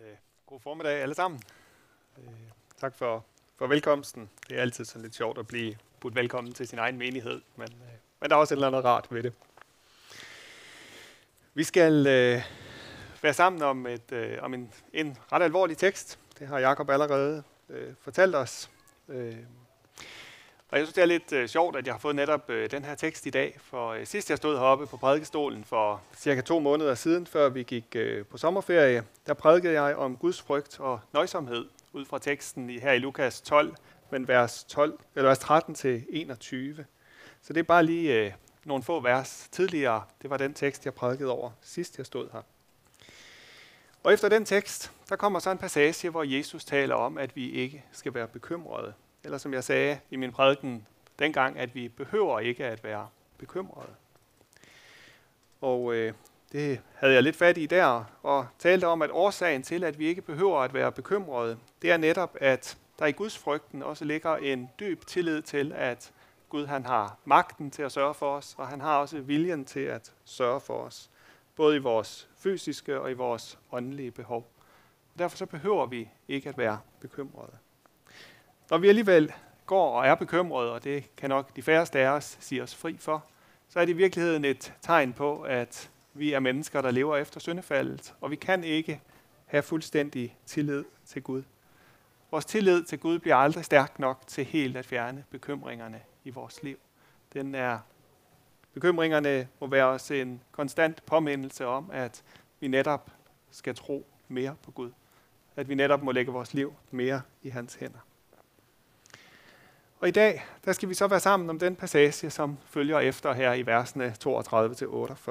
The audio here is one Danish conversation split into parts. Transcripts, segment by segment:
øh, god formiddag alle sammen. Øh, tak for, for velkomsten. Det er altid sådan lidt sjovt at blive budt velkommen til sin egen menighed, men, øh, men der er også et eller andet rart ved det. Vi skal øh, være sammen om, et, øh, om en, en ret alvorlig tekst. Det har Jakob allerede øh, fortalt os. Øh, og jeg synes, det er lidt øh, sjovt, at jeg har fået netop øh, den her tekst i dag, for øh, sidst jeg stod heroppe på prædikestolen for cirka to måneder siden, før vi gik øh, på sommerferie, der prædikede jeg om Guds frygt og nøjsomhed ud fra teksten i, her i Lukas 12, men vers, 12, eller vers 13 til 21. Så det er bare lige øh, nogle få vers tidligere. Det var den tekst, jeg prædikede over sidst jeg stod her. Og efter den tekst, der kommer så en passage, hvor Jesus taler om, at vi ikke skal være bekymrede eller som jeg sagde i min prædiken dengang, at vi behøver ikke at være bekymrede. Og øh, det havde jeg lidt fat i der, og talte om, at årsagen til, at vi ikke behøver at være bekymrede, det er netop, at der i Guds frygten også ligger en dyb tillid til, at Gud han har magten til at sørge for os, og han har også viljen til at sørge for os, både i vores fysiske og i vores åndelige behov. Derfor så behøver vi ikke at være bekymrede. Når vi alligevel går og er bekymrede, og det kan nok de færreste af os sige os fri for, så er det i virkeligheden et tegn på, at vi er mennesker, der lever efter syndefaldet, og vi kan ikke have fuldstændig tillid til Gud. Vores tillid til Gud bliver aldrig stærk nok til helt at fjerne bekymringerne i vores liv. Den er, bekymringerne må være os en konstant påmindelse om, at vi netop skal tro mere på Gud. At vi netop må lægge vores liv mere i hans hænder. Og i dag, der skal vi så være sammen om den passage, som følger efter her i versene 32-48.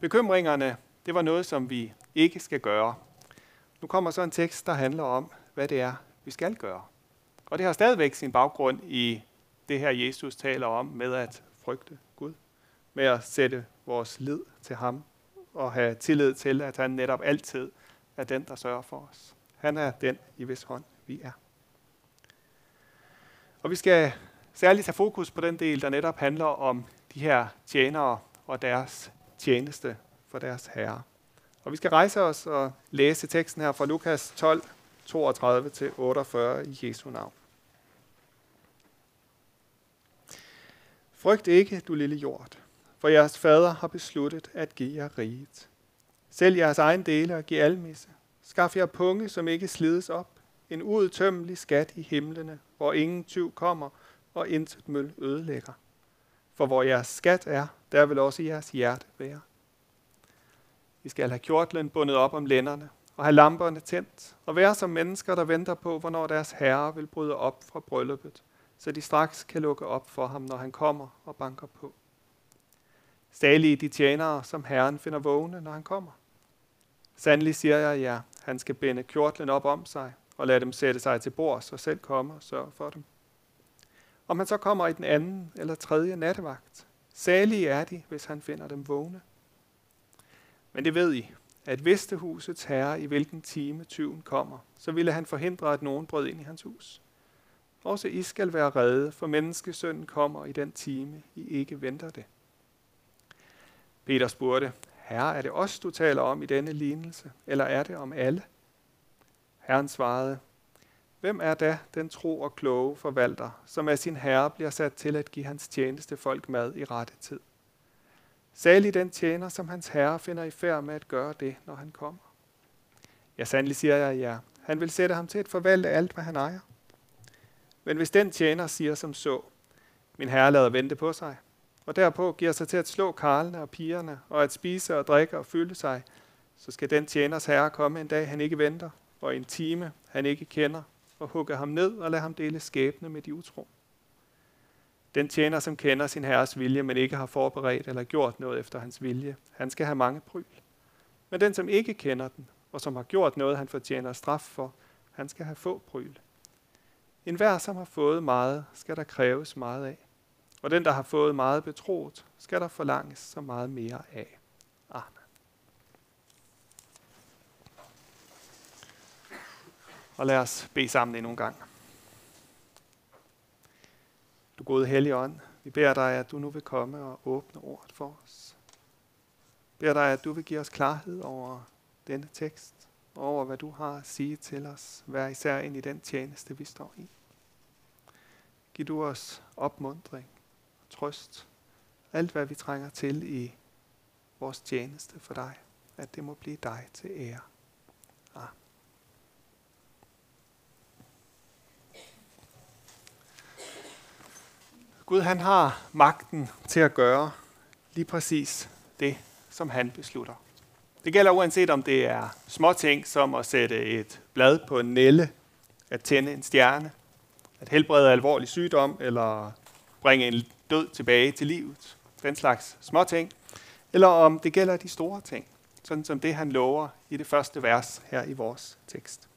Bekymringerne, det var noget, som vi ikke skal gøre. Nu kommer så en tekst, der handler om, hvad det er, vi skal gøre. Og det har stadigvæk sin baggrund i det her, Jesus taler om med at frygte Gud. Med at sætte vores lid til ham og have tillid til, at han netop altid er den, der sørger for os. Han er den, i hvis hånd vi er. Og vi skal særligt tage fokus på den del, der netop handler om de her tjenere og deres tjeneste for deres herre. Og vi skal rejse os og læse teksten her fra Lukas 12, 32-48 i Jesu navn. Frygt ikke, du lille jord, for jeres fader har besluttet at give jer riget. Sælg jeres egen dele og giv almisse. Skaff jer punge, som ikke slides op, en uudtømmelig skat i himlene, hvor ingen tyv kommer og intet møl ødelægger. For hvor jeres skat er, der vil også jeres hjerte være. I skal have kjortlen bundet op om lænderne, og have lamperne tændt, og være som mennesker, der venter på, hvornår deres herre vil bryde op fra brylluppet, så de straks kan lukke op for ham, når han kommer og banker på. Salige de tjenere, som Herren finder vågne, når han kommer. Sandelig siger jeg jer, han skal binde kjortlen op om sig, og lade dem sætte sig til bords og selv komme og sørge for dem. Om han så kommer i den anden eller tredje nattevagt, salige er de, hvis han finder dem vågne. Men det ved I, at vidste husets herre i hvilken time tyven kommer, så ville han forhindre, at nogen brød ind i hans hus. Også I skal være redde, for menneskesønnen kommer i den time, I ikke venter det. Peter spurgte, Herre, er det os, du taler om i denne lignelse, eller er det om alle? Herren svarede, Hvem er da den tro og kloge forvalter, som af sin herre bliver sat til at give hans tjeneste folk mad i rette tid? Særlig den tjener, som hans herre finder i færd med at gøre det, når han kommer. Ja, sandelig siger jeg ja. Han vil sætte ham til at forvalte alt, hvad han ejer. Men hvis den tjener siger som så, min herre lader vente på sig, og derpå giver sig til at slå karlene og pigerne, og at spise og drikke og fylde sig, så skal den tjeners herre komme en dag, han ikke venter, og en time, han ikke kender, og hugge ham ned og lade ham dele skæbne med de utro. Den tjener, som kender sin herres vilje, men ikke har forberedt eller gjort noget efter hans vilje, han skal have mange pryl. Men den, som ikke kender den, og som har gjort noget, han fortjener straf for, han skal have få pryl. En hver, som har fået meget, skal der kræves meget af. Og den, der har fået meget betroet, skal der forlanges så meget mere af. Og lad os bede sammen endnu en gang. Du gode Helligånd, vi beder dig, at du nu vil komme og åbne ordet for os. Vi beder dig, at du vil give os klarhed over denne tekst. og over, hvad du har at sige til os, hver især ind i den tjeneste, vi står i. Giv du os opmundring og trøst, alt hvad vi trænger til i vores tjeneste for dig, at det må blive dig til ære. Gud han har magten til at gøre lige præcis det, som han beslutter. Det gælder uanset om det er små ting som at sætte et blad på en nælle, at tænde en stjerne, at helbrede alvorlig sygdom eller bringe en død tilbage til livet. Den slags små ting. Eller om det gælder de store ting, sådan som det han lover i det første vers her i vores tekst.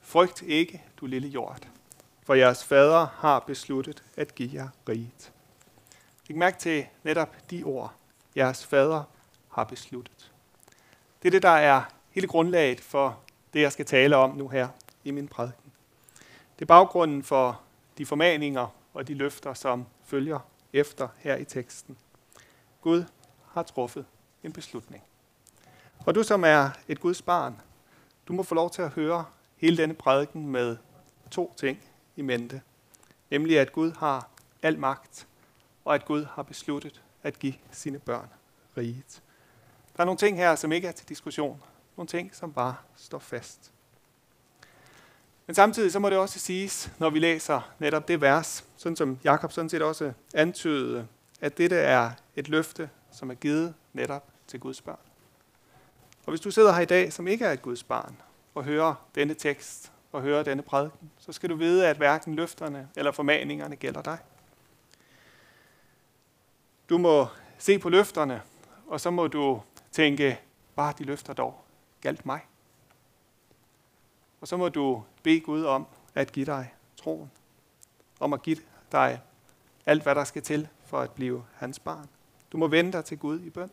Frygt ikke, du lille jord, for jeres fader har besluttet at give jer riget. Læg mærke til netop de ord. Jeres fader har besluttet. Det er det, der er hele grundlaget for det, jeg skal tale om nu her i min prædiken. Det er baggrunden for de formaninger og de løfter, som følger efter her i teksten. Gud har truffet en beslutning. Og du som er et Guds barn, du må få lov til at høre hele denne prædiken med to ting i mente. Nemlig at Gud har al magt, og at Gud har besluttet at give sine børn riget. Der er nogle ting her, som ikke er til diskussion. Nogle ting, som bare står fast. Men samtidig så må det også siges, når vi læser netop det vers, sådan som Jakob sådan set også antydede, at dette er et løfte, som er givet netop til Guds børn. Og hvis du sidder her i dag, som ikke er et Guds barn, og hører denne tekst og hører denne prædiken, så skal du vide, at hverken løfterne eller formaningerne gælder dig. Du må se på løfterne, og så må du tænke, bare de løfter dog galt mig. Og så må du bede Gud om at give dig troen. Om at give dig alt, hvad der skal til for at blive hans barn. Du må vende dig til Gud i bøn.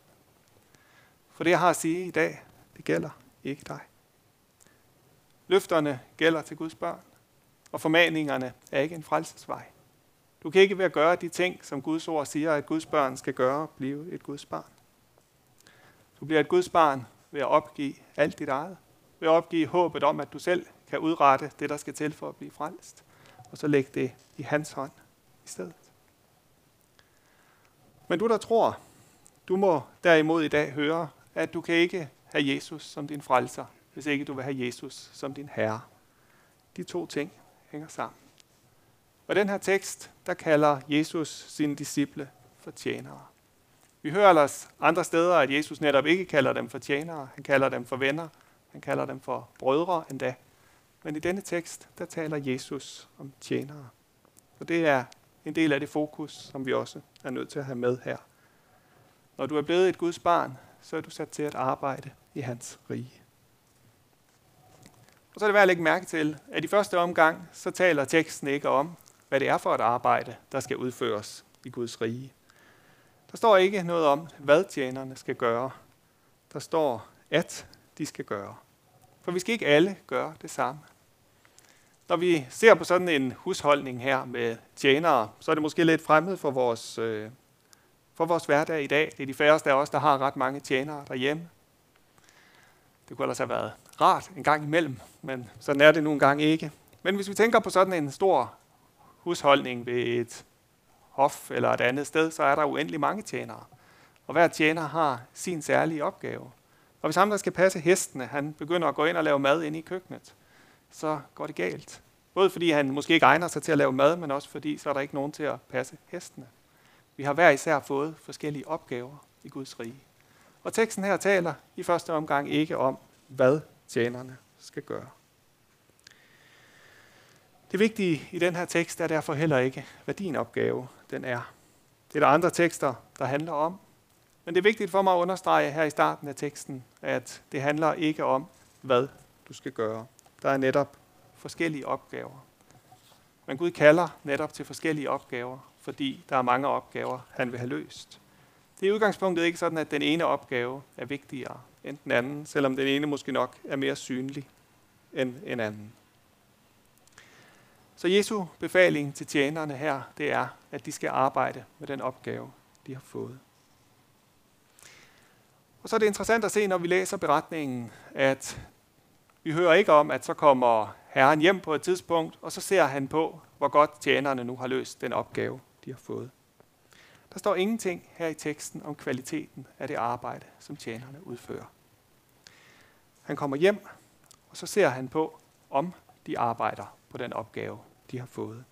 For det, jeg har at sige i dag, det gælder ikke dig. Løfterne gælder til Guds børn, og formaningerne er ikke en frelsesvej. Du kan ikke ved at gøre de ting, som Guds ord siger, at Guds børn skal gøre, blive et Guds barn. Du bliver et Guds barn ved at opgive alt dit eget. Ved at opgive håbet om, at du selv kan udrette det, der skal til for at blive frelst. Og så lægge det i hans hånd i stedet. Men du, der tror, du må derimod i dag høre, at du kan ikke have Jesus som din frelser, hvis ikke du vil have Jesus som din herre. De to ting hænger sammen. Og den her tekst, der kalder Jesus sine disciple for tjenere. Vi hører ellers andre steder, at Jesus netop ikke kalder dem for tjenere, han kalder dem for venner, han kalder dem for brødre endda. Men i denne tekst, der taler Jesus om tjenere. Og det er en del af det fokus, som vi også er nødt til at have med her. Når du er blevet et Guds barn, så er du sat til at arbejde i hans rige. Og så er det værd at lægge mærke til, at i første omgang, så taler teksten ikke om, hvad det er for et arbejde, der skal udføres i Guds rige. Der står ikke noget om, hvad tjenerne skal gøre. Der står, at de skal gøre. For vi skal ikke alle gøre det samme. Når vi ser på sådan en husholdning her med tjenere, så er det måske lidt fremmed for vores, øh, for vores hverdag i dag. Det er de færreste af os, der har ret mange tjenere derhjemme. Det kunne ellers have været rart en gang imellem, men sådan er det nu engang ikke. Men hvis vi tænker på sådan en stor husholdning ved et hof eller et andet sted, så er der uendelig mange tjenere. Og hver tjener har sin særlige opgave. Og hvis ham, der skal passe hestene, han begynder at gå ind og lave mad ind i køkkenet, så går det galt. Både fordi han måske ikke egner sig til at lave mad, men også fordi så er der ikke nogen til at passe hestene. Vi har hver især fået forskellige opgaver i Guds rige. Og teksten her taler i første omgang ikke om, hvad tjenerne skal gøre. Det vigtige i den her tekst er derfor heller ikke, hvad din opgave den er. Det er der andre tekster, der handler om. Men det er vigtigt for mig at understrege her i starten af teksten, at det handler ikke om, hvad du skal gøre. Der er netop forskellige opgaver. Men Gud kalder netop til forskellige opgaver, fordi der er mange opgaver, han vil have løst. Det er i udgangspunktet ikke sådan, at den ene opgave er vigtigere end den anden, selvom den ene måske nok er mere synlig end en anden. Så Jesu befaling til tjenerne her, det er, at de skal arbejde med den opgave, de har fået. Og så er det interessant at se, når vi læser beretningen, at Vi hører ikke om, at så kommer herren hjem på et tidspunkt, og så ser han på, hvor godt tjenerne nu har løst den opgave, de har fået. Der står ingenting her i teksten om kvaliteten af det arbejde, som tjenerne udfører. Han kommer hjem, og så ser han på, om de arbejder på den opgave, de har fået.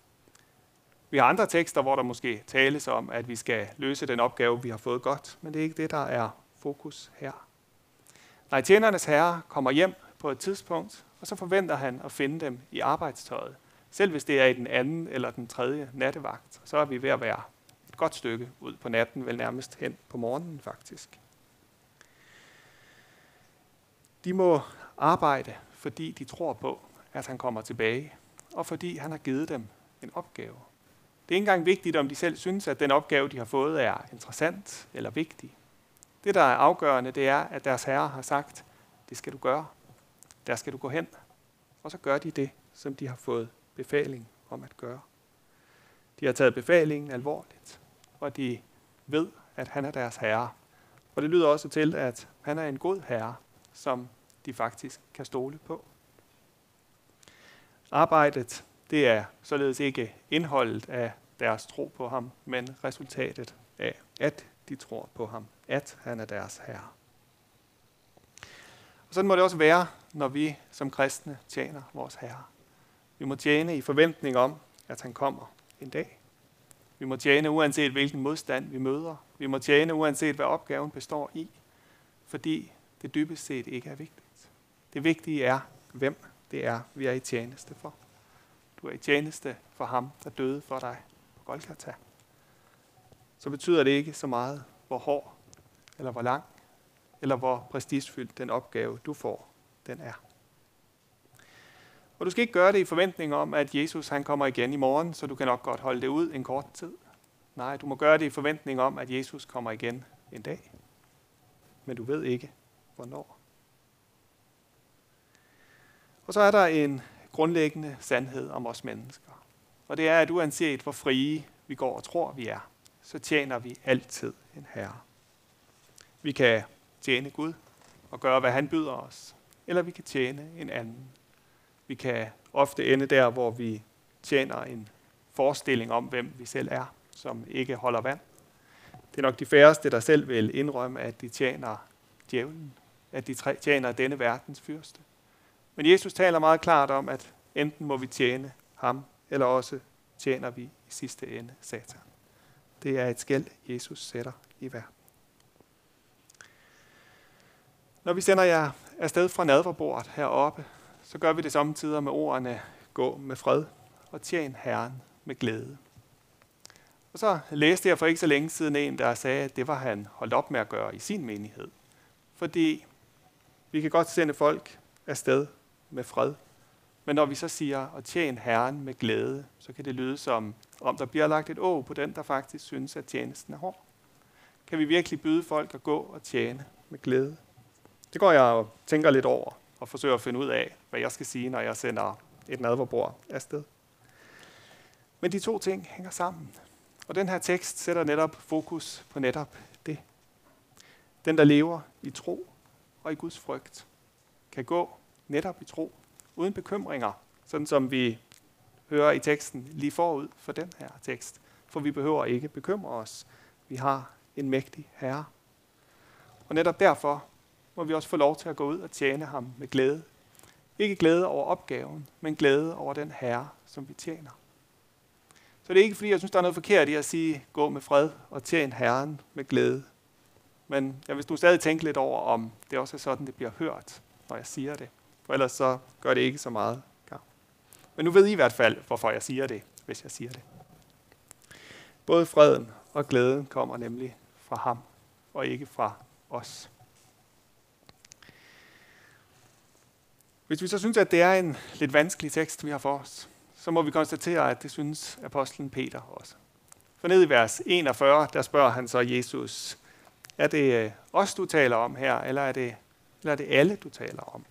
Vi har andre tekster, hvor der måske tales om, at vi skal løse den opgave, vi har fået godt, men det er ikke det, der er fokus her. Nej, tjenernes herre kommer hjem på et tidspunkt, og så forventer han at finde dem i arbejdstøjet. Selv hvis det er i den anden eller den tredje nattevagt, så er vi ved at være et godt stykke ud på natten, vel nærmest hen på morgenen faktisk. De må arbejde, fordi de tror på, at han kommer tilbage, og fordi han har givet dem en opgave. Det er ikke engang vigtigt, om de selv synes, at den opgave, de har fået, er interessant eller vigtig. Det, der er afgørende, det er, at deres herre har sagt, det skal du gøre. Der skal du gå hen. Og så gør de det, som de har fået befaling om at gøre. De har taget befalingen alvorligt, og de ved, at han er deres herre. Og det lyder også til, at han er en god herre, som de faktisk kan stole på. Arbejdet, det er således ikke indholdet af deres tro på ham, men resultatet af, at de tror på ham, at han er deres herre. Og sådan må det også være, når vi som kristne tjener vores herre. Vi må tjene i forventning om, at han kommer en dag. Vi må tjene uanset hvilken modstand vi møder. Vi må tjene uanset hvad opgaven består i, fordi det dybest set ikke er vigtigt. Det vigtige er, hvem det er, vi er i tjeneste for. Du er i tjeneste for ham, der døde for dig på Golgata. Så betyder det ikke så meget, hvor hård, eller hvor lang, eller hvor prestigefyldt den opgave, du får, den er. Og du skal ikke gøre det i forventning om, at Jesus han kommer igen i morgen, så du kan nok godt holde det ud en kort tid. Nej, du må gøre det i forventning om, at Jesus kommer igen en dag. Men du ved ikke, hvornår. Og så er der en grundlæggende sandhed om os mennesker. Og det er, at uanset hvor frie vi går og tror, vi er, så tjener vi altid en herre. Vi kan tjene Gud og gøre, hvad han byder os, eller vi kan tjene en anden. Vi kan ofte ende der, hvor vi tjener en forestilling om, hvem vi selv er, som ikke holder vand. Det er nok de færreste, der selv vil indrømme, at de tjener djævlen, at de tjener denne verdens fyrste. Men Jesus taler meget klart om, at enten må vi tjene ham, eller også tjener vi i sidste ende Satan. Det er et skæld, Jesus sætter i verden. Når vi sender jer afsted fra nadverbordet heroppe, så gør vi det samtidig med ordene, gå med fred og tjen Herren med glæde. Og så læste jeg for ikke så længe siden en, der sagde, at det var han holdt op med at gøre i sin menighed. Fordi vi kan godt sende folk afsted med fred. Men når vi så siger at tjene Herren med glæde, så kan det lyde som, om der bliver lagt et å på den, der faktisk synes, at tjenesten er hård. Kan vi virkelig byde folk at gå og tjene med glæde? Det går jeg og tænker lidt over og forsøger at finde ud af, hvad jeg skal sige, når jeg sender et nadverbord afsted. Men de to ting hænger sammen. Og den her tekst sætter netop fokus på netop det. Den, der lever i tro og i Guds frygt, kan gå netop i tro, uden bekymringer, sådan som vi hører i teksten lige forud for den her tekst. For vi behøver ikke bekymre os. Vi har en mægtig herre. Og netop derfor må vi også få lov til at gå ud og tjene ham med glæde. Ikke glæde over opgaven, men glæde over den herre, som vi tjener. Så det er ikke fordi, jeg synes, der er noget forkert i at sige, gå med fred og tjene Herren med glæde. Men jeg vil nu stadig tænke lidt over, om det også er sådan, det bliver hørt, når jeg siger det. For ellers så gør det ikke så meget gavn. Men nu ved I i hvert fald, hvorfor jeg siger det, hvis jeg siger det. Både freden og glæden kommer nemlig fra ham, og ikke fra os. Hvis vi så synes, at det er en lidt vanskelig tekst, vi har for os, så må vi konstatere, at det synes apostlen Peter også. For ned i vers 41, der spørger han så Jesus, er det øh, os, du taler om her, eller er det, eller er det alle, du taler om?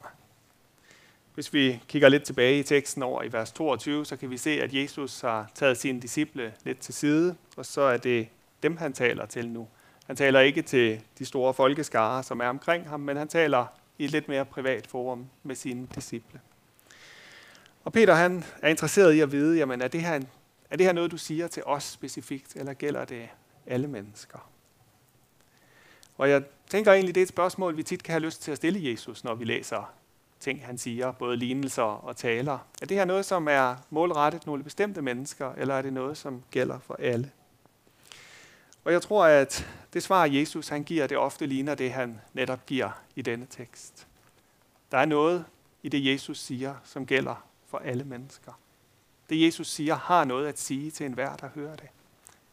Hvis vi kigger lidt tilbage i teksten over i vers 22, så kan vi se, at Jesus har taget sine disciple lidt til side, og så er det dem, han taler til nu. Han taler ikke til de store folkeskarer, som er omkring ham, men han taler i et lidt mere privat forum med sine disciple. Og Peter han er interesseret i at vide, jamen er det, her en, er det her noget, du siger til os specifikt, eller gælder det alle mennesker? Og jeg tænker egentlig, det er et spørgsmål, vi tit kan have lyst til at stille Jesus, når vi læser ting, han siger, både lignelser og taler. Er det her noget, som er målrettet nogle bestemte mennesker, eller er det noget, som gælder for alle? Og jeg tror, at det svar, Jesus han giver, det ofte ligner det, han netop giver i denne tekst. Der er noget i det, Jesus siger, som gælder for alle mennesker. Det, Jesus siger, har noget at sige til enhver, der hører det.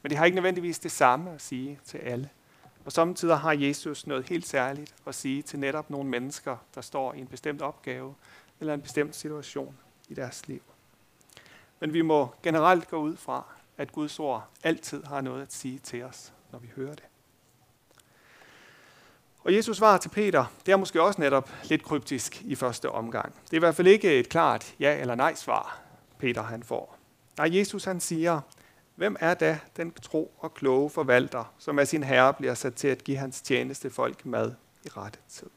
Men det har ikke nødvendigvis det samme at sige til alle. Og samtidig har Jesus noget helt særligt at sige til netop nogle mennesker, der står i en bestemt opgave eller en bestemt situation i deres liv. Men vi må generelt gå ud fra, at Guds ord altid har noget at sige til os, når vi hører det. Og Jesus svar til Peter, det er måske også netop lidt kryptisk i første omgang. Det er i hvert fald ikke et klart ja eller nej svar, Peter han får. Nej, Jesus han siger, hvem er da den tro og kloge forvalter, som af sin herre bliver sat til at give hans tjeneste folk mad i rette tid?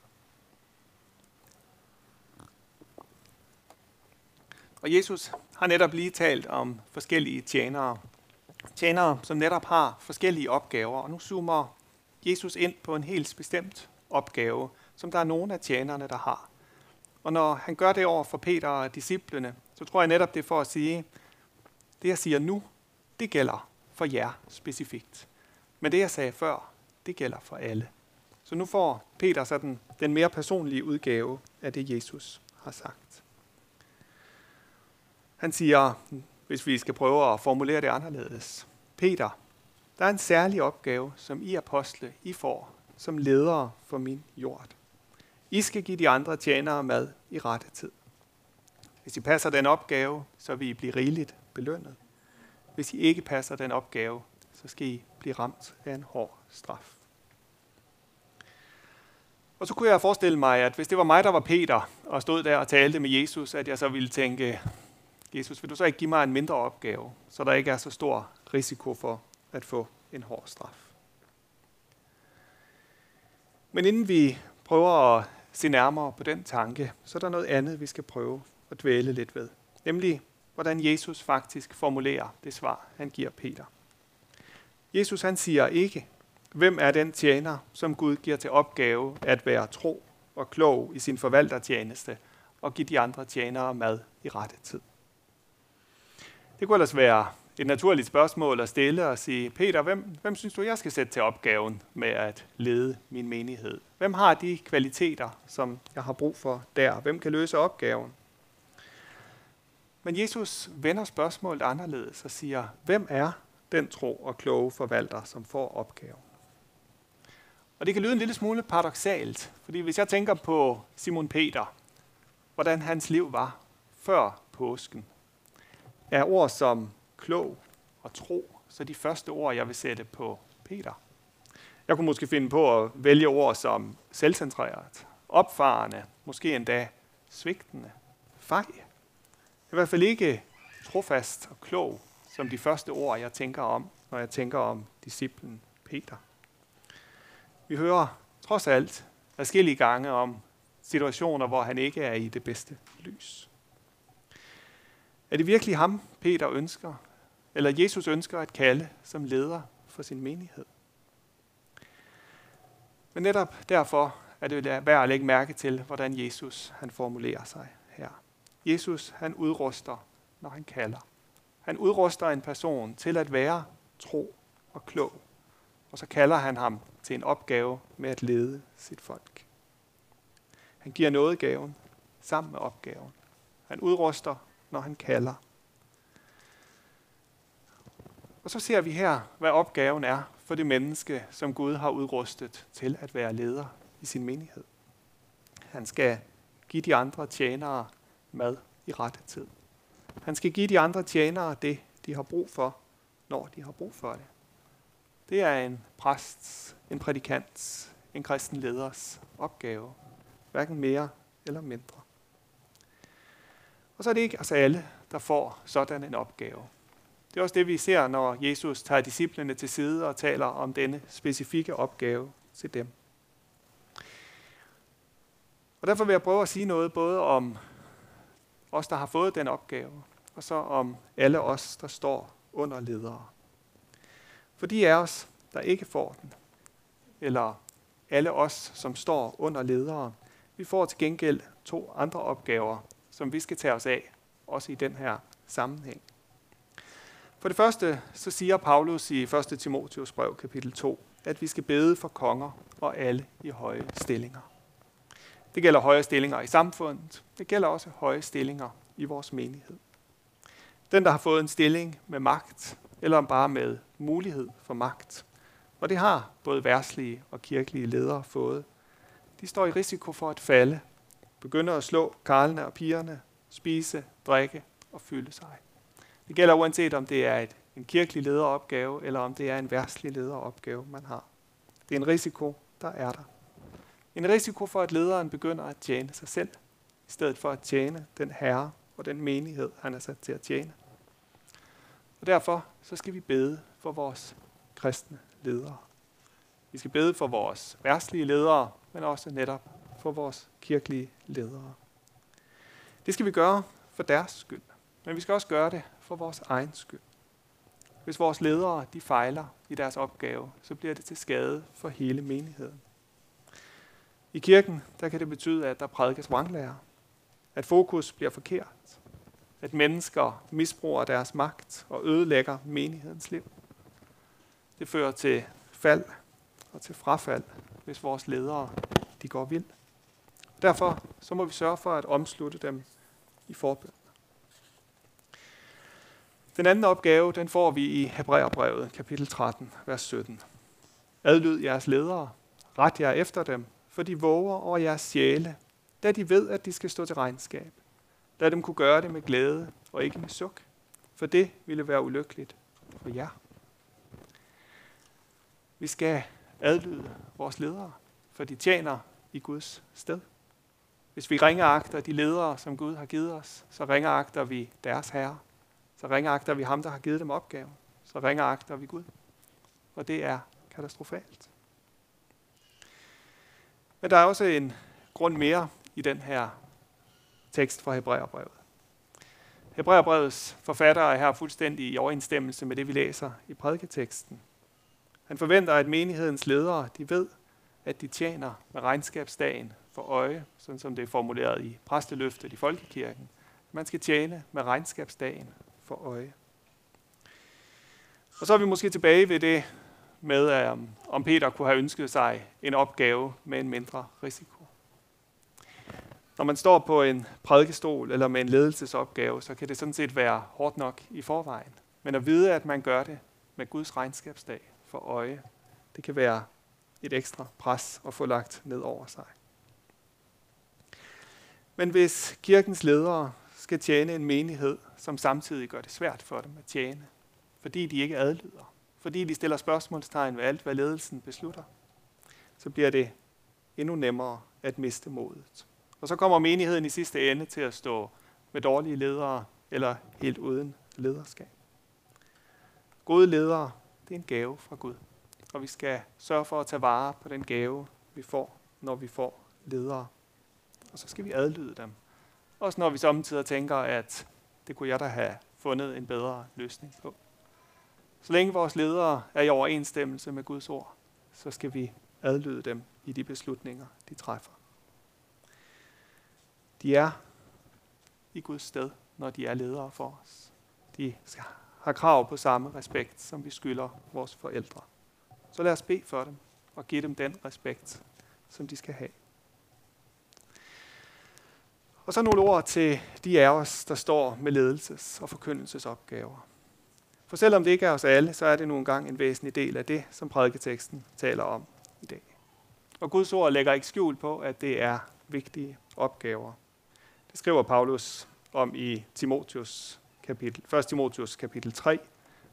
Og Jesus har netop lige talt om forskellige tjenere. Tjenere, som netop har forskellige opgaver. Og nu zoomer Jesus ind på en helt bestemt opgave, som der er nogle af tjenerne, der har. Og når han gør det over for Peter og disciplene, så tror jeg netop det er for at sige, det jeg siger nu, det gælder for jer specifikt. Men det jeg sagde før, det gælder for alle. Så nu får Peter sådan den mere personlige udgave af det, Jesus har sagt. Han siger, hvis vi skal prøve at formulere det anderledes. Peter, der er en særlig opgave, som I apostle, I får som ledere for min jord. I skal give de andre tjenere mad i rette tid. Hvis I passer den opgave, så vil I blive rigeligt belønnet. Hvis I ikke passer den opgave, så skal I blive ramt af en hård straf. Og så kunne jeg forestille mig, at hvis det var mig, der var Peter, og stod der og talte med Jesus, at jeg så ville tænke, Jesus, vil du så ikke give mig en mindre opgave, så der ikke er så stor risiko for at få en hård straf? Men inden vi prøver at se nærmere på den tanke, så er der noget andet, vi skal prøve at dvæle lidt ved. Nemlig, hvordan Jesus faktisk formulerer det svar, han giver Peter. Jesus han siger ikke, hvem er den tjener, som Gud giver til opgave at være tro og klog i sin forvaltertjeneste og give de andre tjenere mad i rette tid. Det kunne ellers være et naturligt spørgsmål at stille og sige, Peter, hvem, hvem synes du, jeg skal sætte til opgaven med at lede min menighed? Hvem har de kvaliteter, som jeg har brug for der? Hvem kan løse opgaven? Men Jesus vender spørgsmålet anderledes og siger, hvem er den tro og kloge forvalter, som får opgaven? Og det kan lyde en lille smule paradoxalt, fordi hvis jeg tænker på Simon Peter, hvordan hans liv var før påsken, er ord som klog og tro, så de første ord, jeg vil sætte på Peter. Jeg kunne måske finde på at vælge ord som selvcentreret, opfarende, måske endda svigtende, fej. I hvert fald ikke trofast og klog, som de første ord, jeg tænker om, når jeg tænker om disciplen Peter. Vi hører trods alt forskellige gange om situationer, hvor han ikke er i det bedste lys. Er det virkelig ham, Peter ønsker, eller Jesus ønsker at kalde som leder for sin menighed? Men netop derfor er det værd at lægge mærke til, hvordan Jesus han formulerer sig her. Jesus han udruster, når han kalder. Han udruster en person til at være tro og klog. Og så kalder han ham til en opgave med at lede sit folk. Han giver noget gaven sammen med opgaven. Han udruster, når han kalder. Og så ser vi her, hvad opgaven er for det menneske, som Gud har udrustet til at være leder i sin menighed. Han skal give de andre tjenere mad i rette tid. Han skal give de andre tjenere det, de har brug for, når de har brug for det. Det er en præsts, en prædikants, en kristen leders opgave. Hverken mere eller mindre. Og så er det ikke altså alle, der får sådan en opgave. Det er også det, vi ser, når Jesus tager disciplene til side og taler om denne specifikke opgave til dem. Og derfor vil jeg prøve at sige noget både om os, der har fået den opgave, og så om alle os, der står under ledere. For de af os, der ikke får den, eller alle os, som står under ledere, vi får til gengæld to andre opgaver, som vi skal tage os af, også i den her sammenhæng. For det første, så siger Paulus i 1. Timotheus brev, kapitel 2, at vi skal bede for konger og alle i høje stillinger. Det gælder høje stillinger i samfundet. Det gælder også høje stillinger i vores menighed. Den, der har fået en stilling med magt, eller bare med mulighed for magt, og det har både værtslige og kirkelige ledere fået, de står i risiko for at falde, begynde at slå karlene og pigerne, spise, drikke og fylde sig. Det gælder uanset om det er et, en kirkelig lederopgave, eller om det er en værtslig lederopgave, man har. Det er en risiko, der er der. En risiko for, at lederen begynder at tjene sig selv, i stedet for at tjene den herre og den menighed, han er sat til at tjene. Og derfor så skal vi bede for vores kristne ledere. Vi skal bede for vores værtslige ledere, men også netop for vores kirkelige ledere. Det skal vi gøre for deres skyld, men vi skal også gøre det for vores egen skyld. Hvis vores ledere de fejler i deres opgave, så bliver det til skade for hele menigheden. I kirken der kan det betyde, at der prædikes vranglærer, at fokus bliver forkert, at mennesker misbruger deres magt og ødelægger menighedens liv. Det fører til fald og til frafald, hvis vores ledere de går vild. Derfor så må vi sørge for at omslutte dem i forbøn. Den anden opgave, den får vi i Hebræerbrevet, kapitel 13, vers 17. Adlyd jeres ledere, ret jer efter dem, for de våger over jeres sjæle, da de ved, at de skal stå til regnskab. Lad dem kunne gøre det med glæde og ikke med suk, for det ville være ulykkeligt for jer. Vi skal adlyde vores ledere, for de tjener i Guds sted. Hvis vi ringeagter de ledere, som Gud har givet os, så ringeagter vi deres herre. Så ringeagter vi ham, der har givet dem opgaven. Så ringeagter vi Gud. Og det er katastrofalt. Men der er også en grund mere i den her tekst fra Hebræerbrevet. Hebræerbrevets forfatter er her fuldstændig i overensstemmelse med det, vi læser i prædiketeksten. Han forventer, at menighedens ledere de ved, at de tjener med regnskabsdagen for øje, sådan som det er formuleret i præsteløftet i Folkekirken. Man skal tjene med regnskabsdagen for øje. Og så er vi måske tilbage ved det med, um, om Peter kunne have ønsket sig en opgave med en mindre risiko. Når man står på en prædikestol eller med en ledelsesopgave, så kan det sådan set være hårdt nok i forvejen. Men at vide, at man gør det med Guds regnskabsdag for øje, det kan være et ekstra pres at få lagt ned over sig. Men hvis kirkens ledere skal tjene en menighed, som samtidig gør det svært for dem at tjene, fordi de ikke adlyder, fordi de stiller spørgsmålstegn ved alt, hvad ledelsen beslutter, så bliver det endnu nemmere at miste modet. Og så kommer menigheden i sidste ende til at stå med dårlige ledere eller helt uden lederskab. Gode ledere, det er en gave fra Gud. Og vi skal sørge for at tage vare på den gave, vi får, når vi får ledere. Og så skal vi adlyde dem. Også når vi samtidig tænker, at det kunne jeg da have fundet en bedre løsning på. Så længe vores ledere er i overensstemmelse med Guds ord, så skal vi adlyde dem i de beslutninger, de træffer. De er i Guds sted, når de er ledere for os. De har krav på samme respekt, som vi skylder vores forældre. Så lad os bede for dem og give dem den respekt, som de skal have. Og så nogle ord til de af os, der står med ledelses- og forkyndelsesopgaver. For selvom det ikke er os alle, så er det nu engang en væsentlig del af det, som prædiketeksten taler om i dag. Og Guds ord lægger ikke skjul på, at det er vigtige opgaver. Det skriver Paulus om i Timotheus kapitel, 1. Timotheus kapitel 3,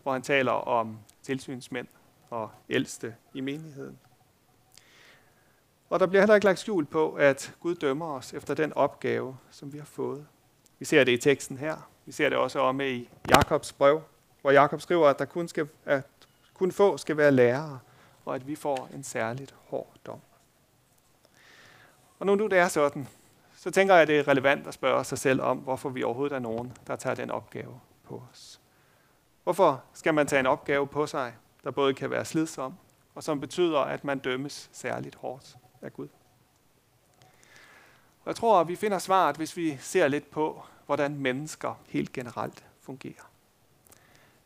hvor han taler om tilsynsmænd og ældste i menigheden. Og der bliver heller ikke lagt skjul på, at Gud dømmer os efter den opgave, som vi har fået. Vi ser det i teksten her. Vi ser det også om i Jakobs brev, hvor Jakob skriver, at der kun, skal, at kun få skal være lærere, og at vi får en særligt hård dom. Og nu, nu det er sådan, så tænker jeg, at det er relevant at spørge sig selv om, hvorfor vi overhovedet er nogen, der tager den opgave på os. Hvorfor skal man tage en opgave på sig, der både kan være slidsom, og som betyder, at man dømmes særligt hårdt af Gud? Og jeg tror, at vi finder svaret, hvis vi ser lidt på, hvordan mennesker helt generelt fungerer.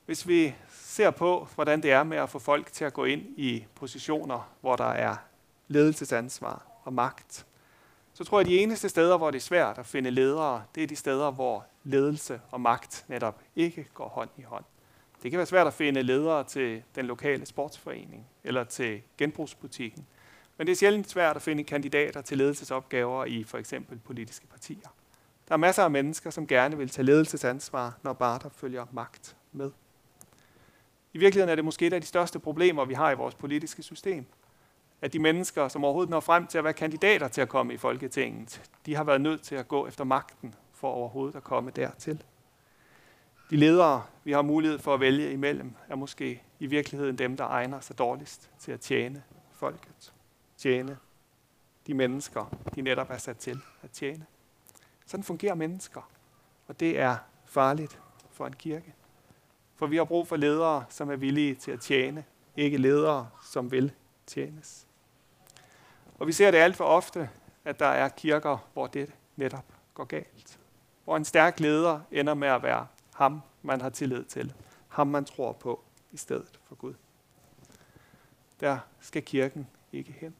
Hvis vi ser på, hvordan det er med at få folk til at gå ind i positioner, hvor der er ledelsesansvar og magt, så tror jeg, at de eneste steder, hvor det er svært at finde ledere, det er de steder, hvor ledelse og magt netop ikke går hånd i hånd. Det kan være svært at finde ledere til den lokale sportsforening eller til genbrugsbutikken. Men det er sjældent svært at finde kandidater til ledelsesopgaver i for eksempel politiske partier. Der er masser af mennesker, som gerne vil tage ledelsesansvar, når bare der følger magt med. I virkeligheden er det måske et af de største problemer, vi har i vores politiske system. At de mennesker, som overhovedet når frem til at være kandidater til at komme i Folketinget, de har været nødt til at gå efter magten for overhovedet at komme dertil. De ledere, vi har mulighed for at vælge imellem, er måske i virkeligheden dem, der egner sig dårligst til at tjene folket. Tjene de mennesker, de netop er sat til at tjene. Sådan fungerer mennesker, og det er farligt for en kirke. For vi har brug for ledere, som er villige til at tjene, ikke ledere, som vil tjenes. Og vi ser det alt for ofte, at der er kirker, hvor det netop går galt. Hvor en stærk leder ender med at være ham, man har tillid til. Ham, man tror på, i stedet for Gud. Der skal kirken ikke hen.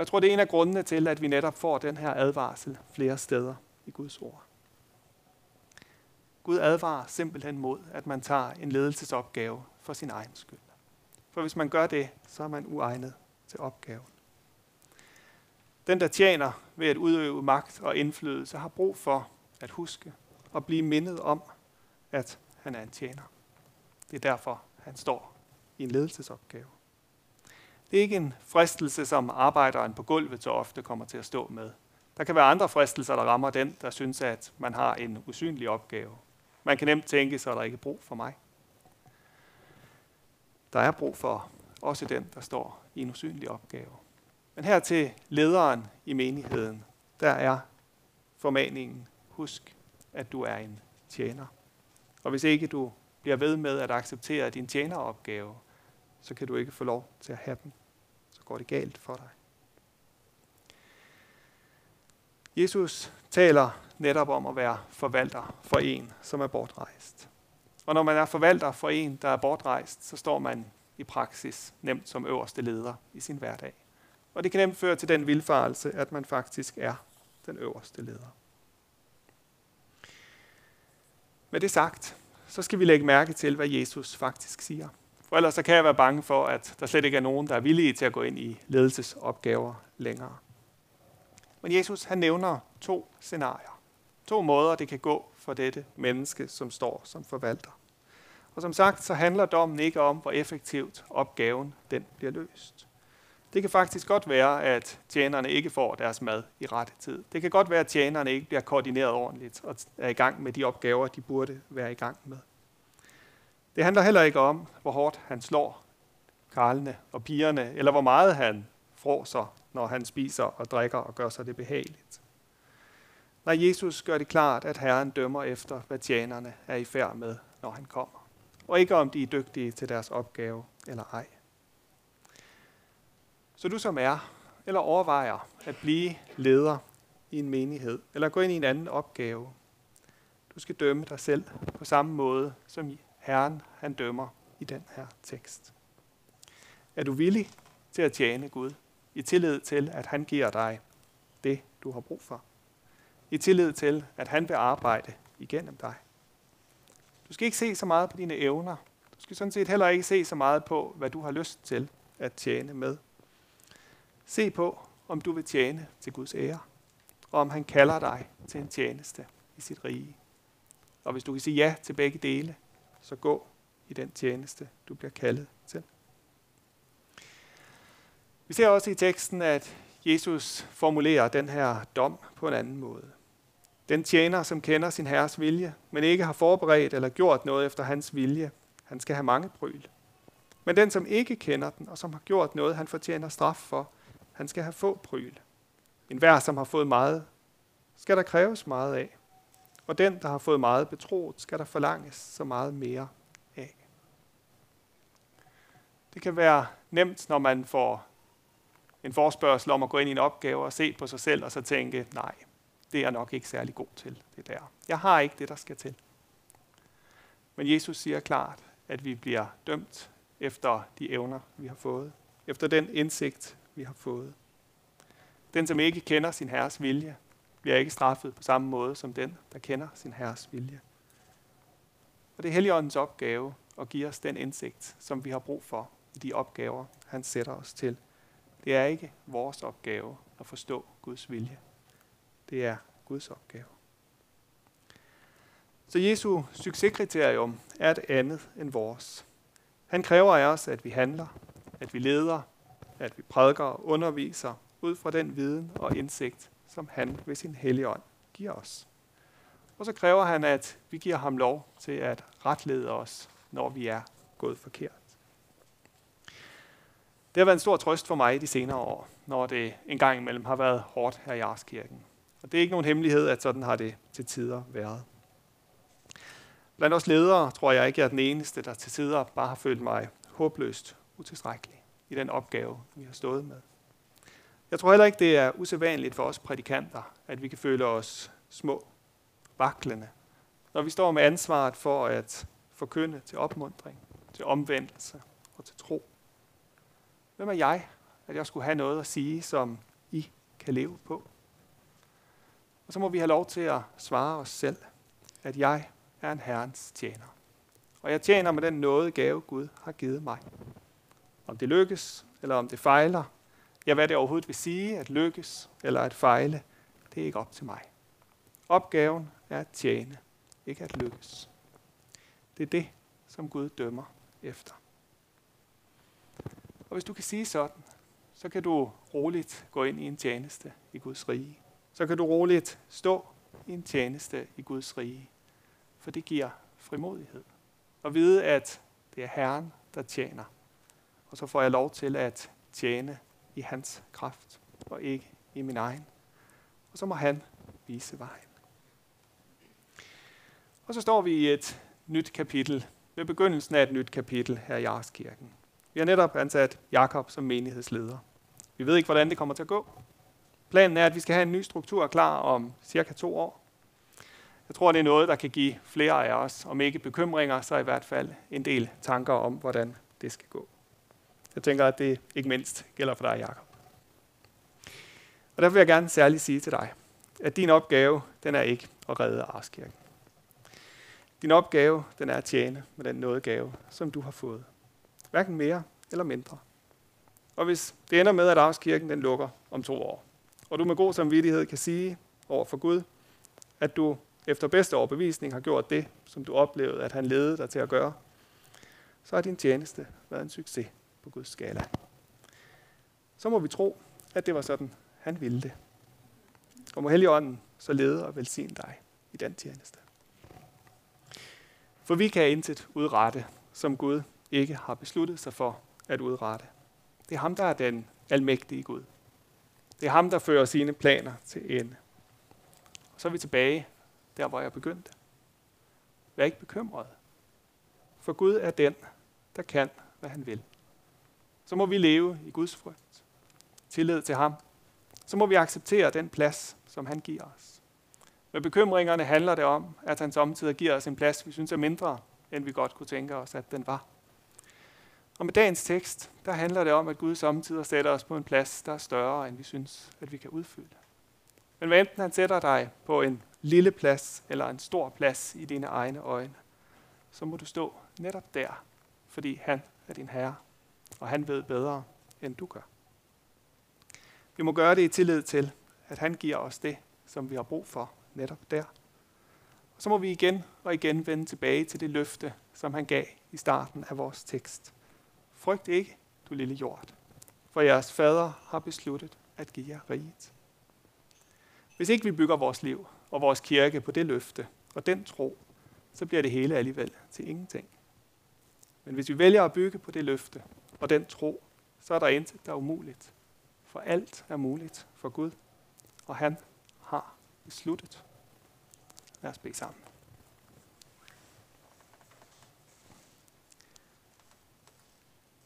Og jeg tror, det er en af grundene til, at vi netop får den her advarsel flere steder i Guds ord. Gud advarer simpelthen mod, at man tager en ledelsesopgave for sin egen skyld. For hvis man gør det, så er man uegnet til opgaven. Den, der tjener ved at udøve magt og indflydelse, har brug for at huske og blive mindet om, at han er en tjener. Det er derfor, han står i en ledelsesopgave. Det er ikke en fristelse, som arbejderen på gulvet så ofte kommer til at stå med. Der kan være andre fristelser, der rammer den, der synes, at man har en usynlig opgave. Man kan nemt tænke, så er der ikke brug for mig. Der er brug for også den, der står i en usynlig opgave. Men her til lederen i menigheden, der er formaningen, husk, at du er en tjener. Og hvis ikke du bliver ved med at acceptere din tjeneropgave, så kan du ikke få lov til at have den. Går det galt for dig. Jesus taler netop om at være forvalter for en, som er bortrejst. Og når man er forvalter for en, der er bortrejst, så står man i praksis nemt som øverste leder i sin hverdag. Og det kan nemt føre til den vilfarelse, at man faktisk er den øverste leder. Med det sagt, så skal vi lægge mærke til, hvad Jesus faktisk siger. For ellers så kan jeg være bange for, at der slet ikke er nogen, der er villige til at gå ind i ledelsesopgaver længere. Men Jesus han nævner to scenarier. To måder, det kan gå for dette menneske, som står som forvalter. Og som sagt, så handler dommen ikke om, hvor effektivt opgaven den bliver løst. Det kan faktisk godt være, at tjenerne ikke får deres mad i rette tid. Det kan godt være, at tjenerne ikke bliver koordineret ordentligt og er i gang med de opgaver, de burde være i gang med. Det handler heller ikke om, hvor hårdt han slår karlene og pigerne, eller hvor meget han fråser, når han spiser og drikker og gør sig det behageligt. Når Jesus gør det klart, at Herren dømmer efter, hvad tjenerne er i færd med, når han kommer. Og ikke om de er dygtige til deres opgave eller ej. Så du som er, eller overvejer at blive leder i en menighed, eller gå ind i en anden opgave, du skal dømme dig selv på samme måde, som Herren han dømmer i den her tekst. Er du villig til at tjene Gud i tillid til, at han giver dig det, du har brug for? I tillid til, at han vil arbejde igennem dig. Du skal ikke se så meget på dine evner. Du skal sådan set heller ikke se så meget på, hvad du har lyst til at tjene med. Se på, om du vil tjene til Guds ære, og om han kalder dig til en tjeneste i sit rige. Og hvis du kan sige ja til begge dele, så gå i den tjeneste, du bliver kaldet til. Vi ser også i teksten, at Jesus formulerer den her dom på en anden måde. Den tjener, som kender sin herres vilje, men ikke har forberedt eller gjort noget efter hans vilje, han skal have mange bryl. Men den, som ikke kender den, og som har gjort noget, han fortjener straf for, han skal have få bryl. En hver, som har fået meget, skal der kræves meget af. Og den, der har fået meget betroet, skal der forlanges så meget mere af. Det kan være nemt, når man får en forspørgsel om at gå ind i en opgave og se på sig selv og så tænke, nej, det er jeg nok ikke særlig god til, det der. Jeg har ikke det, der skal til. Men Jesus siger klart, at vi bliver dømt efter de evner, vi har fået. Efter den indsigt, vi har fået. Den, som ikke kender sin herres vilje, bliver ikke straffet på samme måde som den, der kender sin herres vilje. Og det er Helligåndens opgave at give os den indsigt, som vi har brug for i de opgaver, han sætter os til. Det er ikke vores opgave at forstå Guds vilje. Det er Guds opgave. Så Jesu succeskriterium er et andet end vores. Han kræver af os, at vi handler, at vi leder, at vi prædiker og underviser ud fra den viden og indsigt, som han ved sin hellige ånd giver os. Og så kræver han, at vi giver ham lov til at retlede os, når vi er gået forkert. Det har været en stor trøst for mig i de senere år, når det engang imellem har været hårdt her i Arskirken. Og det er ikke nogen hemmelighed, at sådan har det til tider været. Blandt os ledere tror jeg ikke, jeg er den eneste, der til tider bare har følt mig håbløst utilstrækkelig i den opgave, vi har stået med. Jeg tror heller ikke, det er usædvanligt for os prædikanter, at vi kan føle os små, vaklende, når vi står med ansvaret for at forkynde til opmundring, til omvendelse og til tro. Hvem er jeg, at jeg skulle have noget at sige, som I kan leve på? Og så må vi have lov til at svare os selv, at jeg er en Herrens tjener. Og jeg tjener med den nåde gave, Gud har givet mig. Om det lykkes, eller om det fejler, ja, hvad det overhovedet vil sige, at lykkes eller at fejle, det er ikke op til mig. Opgaven er at tjene, ikke at lykkes. Det er det, som Gud dømmer efter. Og hvis du kan sige sådan, så kan du roligt gå ind i en tjeneste i Guds rige. Så kan du roligt stå i en tjeneste i Guds rige. For det giver frimodighed. Og vide, at det er Herren, der tjener. Og så får jeg lov til at tjene i hans kraft, og ikke i min egen. Og så må han vise vejen. Og så står vi i et nyt kapitel, ved begyndelsen af et nyt kapitel her i Arskirken. Vi har netop ansat Jakob som menighedsleder. Vi ved ikke, hvordan det kommer til at gå. Planen er, at vi skal have en ny struktur klar om cirka to år. Jeg tror, det er noget, der kan give flere af os, om ikke bekymringer, så i hvert fald en del tanker om, hvordan det skal gå. Jeg tænker, at det ikke mindst gælder for dig, Jakob. Og derfor vil jeg gerne særligt sige til dig, at din opgave, den er ikke at redde Arskirken. Din opgave, den er at tjene med den nådegave, som du har fået. Hverken mere eller mindre. Og hvis det ender med, at Arskirken den lukker om to år, og du med god samvittighed kan sige over for Gud, at du efter bedste overbevisning har gjort det, som du oplevede, at han ledede dig til at gøre, så har din tjeneste været en succes på Guds skala. Så må vi tro, at det var sådan, han ville det. Og må Helligånden så lede og velsigne dig i den tjeneste. For vi kan intet udrette, som Gud ikke har besluttet sig for at udrette. Det er ham, der er den almægtige Gud. Det er ham, der fører sine planer til ende. Og så er vi tilbage der, hvor jeg begyndte. Vær ikke bekymret. For Gud er den, der kan, hvad han vil. Så må vi leve i Guds frygt. Tillid til ham. Så må vi acceptere den plads, som han giver os. Med bekymringerne handler det om, at han samtidig giver os en plads, vi synes er mindre, end vi godt kunne tænke os, at den var. Og med dagens tekst, der handler det om, at Gud samtidig sætter os på en plads, der er større, end vi synes, at vi kan udfylde. Men hvad enten han sætter dig på en lille plads eller en stor plads i dine egne øjne, så må du stå netop der, fordi han er din herre, og han ved bedre, end du gør. Vi må gøre det i tillid til, at han giver os det, som vi har brug for netop der. Og så må vi igen og igen vende tilbage til det løfte, som han gav i starten af vores tekst. Frygt ikke, du lille jord, for jeres fader har besluttet at give jer riget. Hvis ikke vi bygger vores liv og vores kirke på det løfte og den tro, så bliver det hele alligevel til ingenting. Men hvis vi vælger at bygge på det løfte og den tro, så er der intet, der er umuligt. For alt er muligt for Gud. Og han har besluttet. Lad os bede sammen.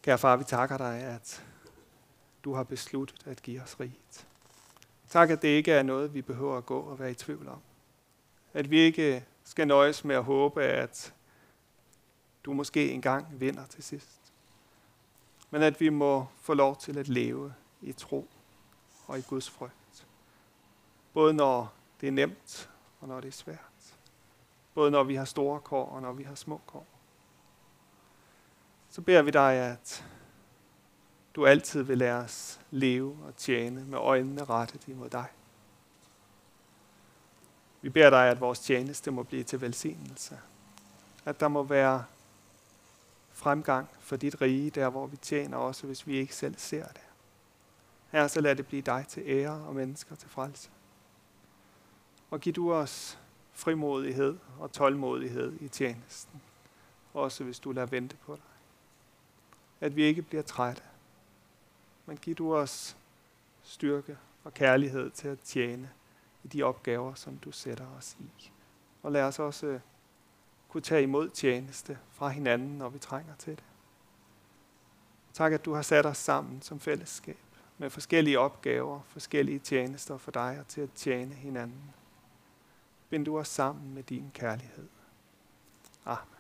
Kære far, vi takker dig, at du har besluttet at give os riget. Tak, at det ikke er noget, vi behøver at gå og være i tvivl om. At vi ikke skal nøjes med at håbe, at du måske engang vinder til sidst. Men at vi må få lov til at leve i tro og i Guds frygt. Både når det er nemt og når det er svært. Både når vi har store kår og når vi har små kår. Så beder vi dig, at du altid vil lade os leve og tjene med øjnene rettet imod dig. Vi beder dig, at vores tjeneste må blive til velsignelse. At der må være fremgang for dit rige, der hvor vi tjener, også hvis vi ikke selv ser det. Her så lad det blive dig til ære og mennesker til frelse. Og giv du os frimodighed og tålmodighed i tjenesten, også hvis du lader vente på dig. At vi ikke bliver trætte, men giv du os styrke og kærlighed til at tjene i de opgaver, som du sætter os i. Og lad os også kunne tage imod tjeneste fra hinanden, når vi trænger til det. Tak, at du har sat os sammen som fællesskab med forskellige opgaver, forskellige tjenester for dig og til at tjene hinanden. Bind du os sammen med din kærlighed. Amen.